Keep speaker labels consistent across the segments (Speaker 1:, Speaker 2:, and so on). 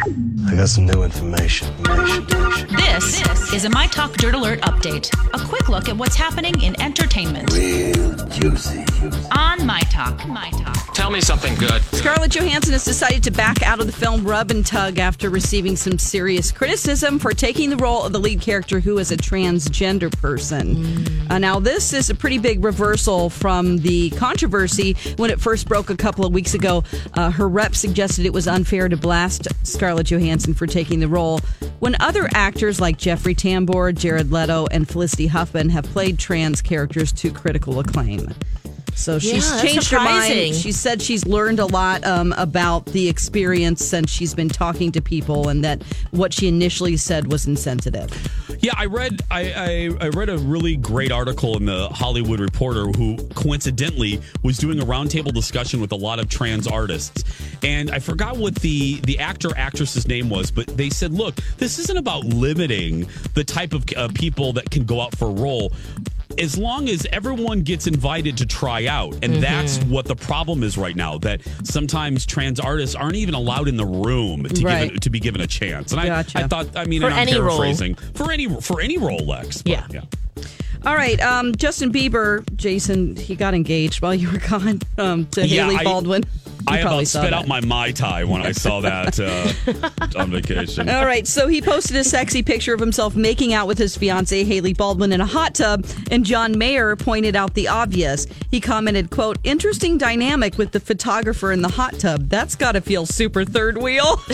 Speaker 1: I got some new information. information, information.
Speaker 2: This is a My Talk Dirt Alert update. A quick look at what's happening in entertainment
Speaker 1: Real juicy.
Speaker 2: on My Talk. My Talk.
Speaker 3: Tell me something good.
Speaker 4: Scarlett Johansson has decided to back out of the film Rub and Tug after receiving some serious criticism for taking the role of the lead character who is a transgender person. Uh, now, this is a pretty big reversal from the controversy when it first broke a couple of weeks ago. Uh, her rep suggested it was unfair to blast Scarlett Johansson for taking the role when other actors like Jeffrey Tambor, Jared Leto, and Felicity Huffman have played trans characters to critical acclaim. So she's
Speaker 5: Yeah,
Speaker 4: changed her mind. She said she's learned a lot um, about the experience since she's been talking to people, and that what she initially said was insensitive.
Speaker 6: Yeah, I read I, I, I read a really great article in the Hollywood Reporter who coincidentally was doing a roundtable discussion with a lot of trans artists. And I forgot what the the actor actress's name was, but they said, "Look, this isn't about limiting the type of uh, people that can go out for a role." As long as everyone gets invited to try out, and
Speaker 5: Mm-hmm.
Speaker 6: that's what the problem is right now. That sometimes trans artists aren't even allowed in the room to
Speaker 4: Right.
Speaker 6: to be given a chance. And
Speaker 4: Gotcha.
Speaker 6: I, I thought, I mean,
Speaker 5: For
Speaker 6: and I'm
Speaker 5: any role.
Speaker 6: for any for any role, Lex. but,
Speaker 5: Yeah.
Speaker 4: All right, um, Justin Bieber, Jason, he got engaged while you were gone um, to
Speaker 6: Yeah,
Speaker 4: Hailey
Speaker 6: I-
Speaker 4: Baldwin. You
Speaker 6: I
Speaker 4: probably
Speaker 6: about spit
Speaker 4: that.
Speaker 6: out my mai tai when I saw that uh, on vacation.
Speaker 4: All right, so he posted a sexy picture of himself making out with his fiancee Hailey Baldwin in a hot tub, and John Mayer pointed out the obvious. He commented, "quote Interesting dynamic with the photographer in the hot tub. That's got to feel super third wheel."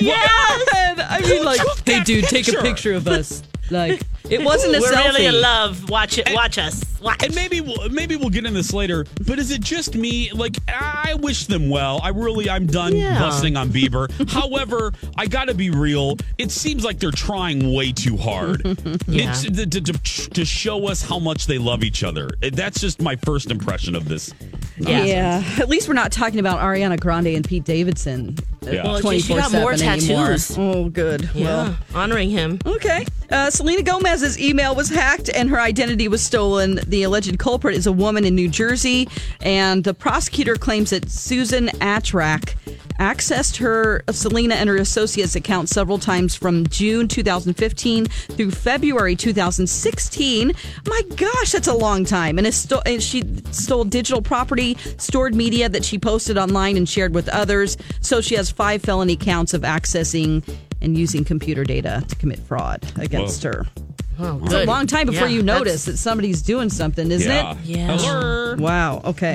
Speaker 4: yes, I mean, like,
Speaker 6: took
Speaker 4: hey,
Speaker 6: that
Speaker 4: dude, take a
Speaker 6: picture?"
Speaker 4: picture of us. Like, it wasn't a
Speaker 5: We're
Speaker 4: selfie.
Speaker 5: really in love. Watch it. Watch us. Watch.
Speaker 6: And maybe we'll, maybe we'll get in this later, but is it just me? Like I wish them well. I really I'm done
Speaker 5: Yeah.
Speaker 6: busting on Bieber. However, I got to be real. It seems like they're trying way too hard.
Speaker 5: Yeah.
Speaker 6: It's to, to, to, to show us how much they love each other. That's just my first impression of this.
Speaker 5: Yeah.
Speaker 4: Yeah. At least we're not talking about Ariana Grande and Pete Davidson.
Speaker 6: Yeah.
Speaker 5: Well,
Speaker 4: twenty
Speaker 5: she
Speaker 4: four
Speaker 5: got more
Speaker 4: seven anymore.
Speaker 5: tattoos.
Speaker 4: Oh, good.
Speaker 5: Yeah.
Speaker 4: Well,
Speaker 5: Honoring him.
Speaker 4: Okay. Uh, Selena Gomez's email was hacked and her identity was stolen. The alleged culprit is a woman in New Jersey, and the prosecutor claims that Susan Atrach accessed her uh, Selena and her associates account several times from June 2015 through February 2016. My gosh, that's a long time. And, sto- and she stole digital property, stored media that she posted online and shared with others. So she has five felony counts of accessing and using computer data to commit fraud against
Speaker 6: Whoa.
Speaker 4: her.
Speaker 5: Oh,
Speaker 4: It's a long time before you notice that somebody's doing something, isn't
Speaker 6: Yeah.
Speaker 4: it?
Speaker 5: Yeah.
Speaker 6: Hello.
Speaker 4: Wow. Okay.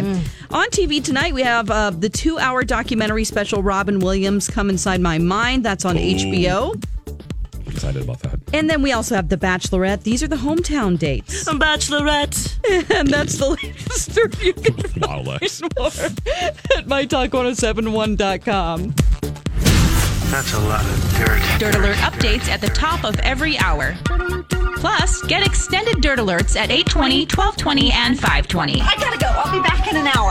Speaker 4: On TV tonight, we have uh, the two hour documentary special Robin Williams, Come Inside My Mind. That's on HBO.
Speaker 6: I'm Excited about that.
Speaker 4: And then we also have The Bachelorette. These are the hometown dates.
Speaker 5: I'm Bachelorette.
Speaker 4: and that's the latest story you can
Speaker 6: Wow, Lex.
Speaker 4: more at mytalk1071.com.
Speaker 1: That's a lot of dirt.
Speaker 2: Dirt Alert updates at the top of every hour. Plus, get extended Dirt Alerts at 820, 1220, and 520.
Speaker 7: I gotta go. I'll be back in an hour.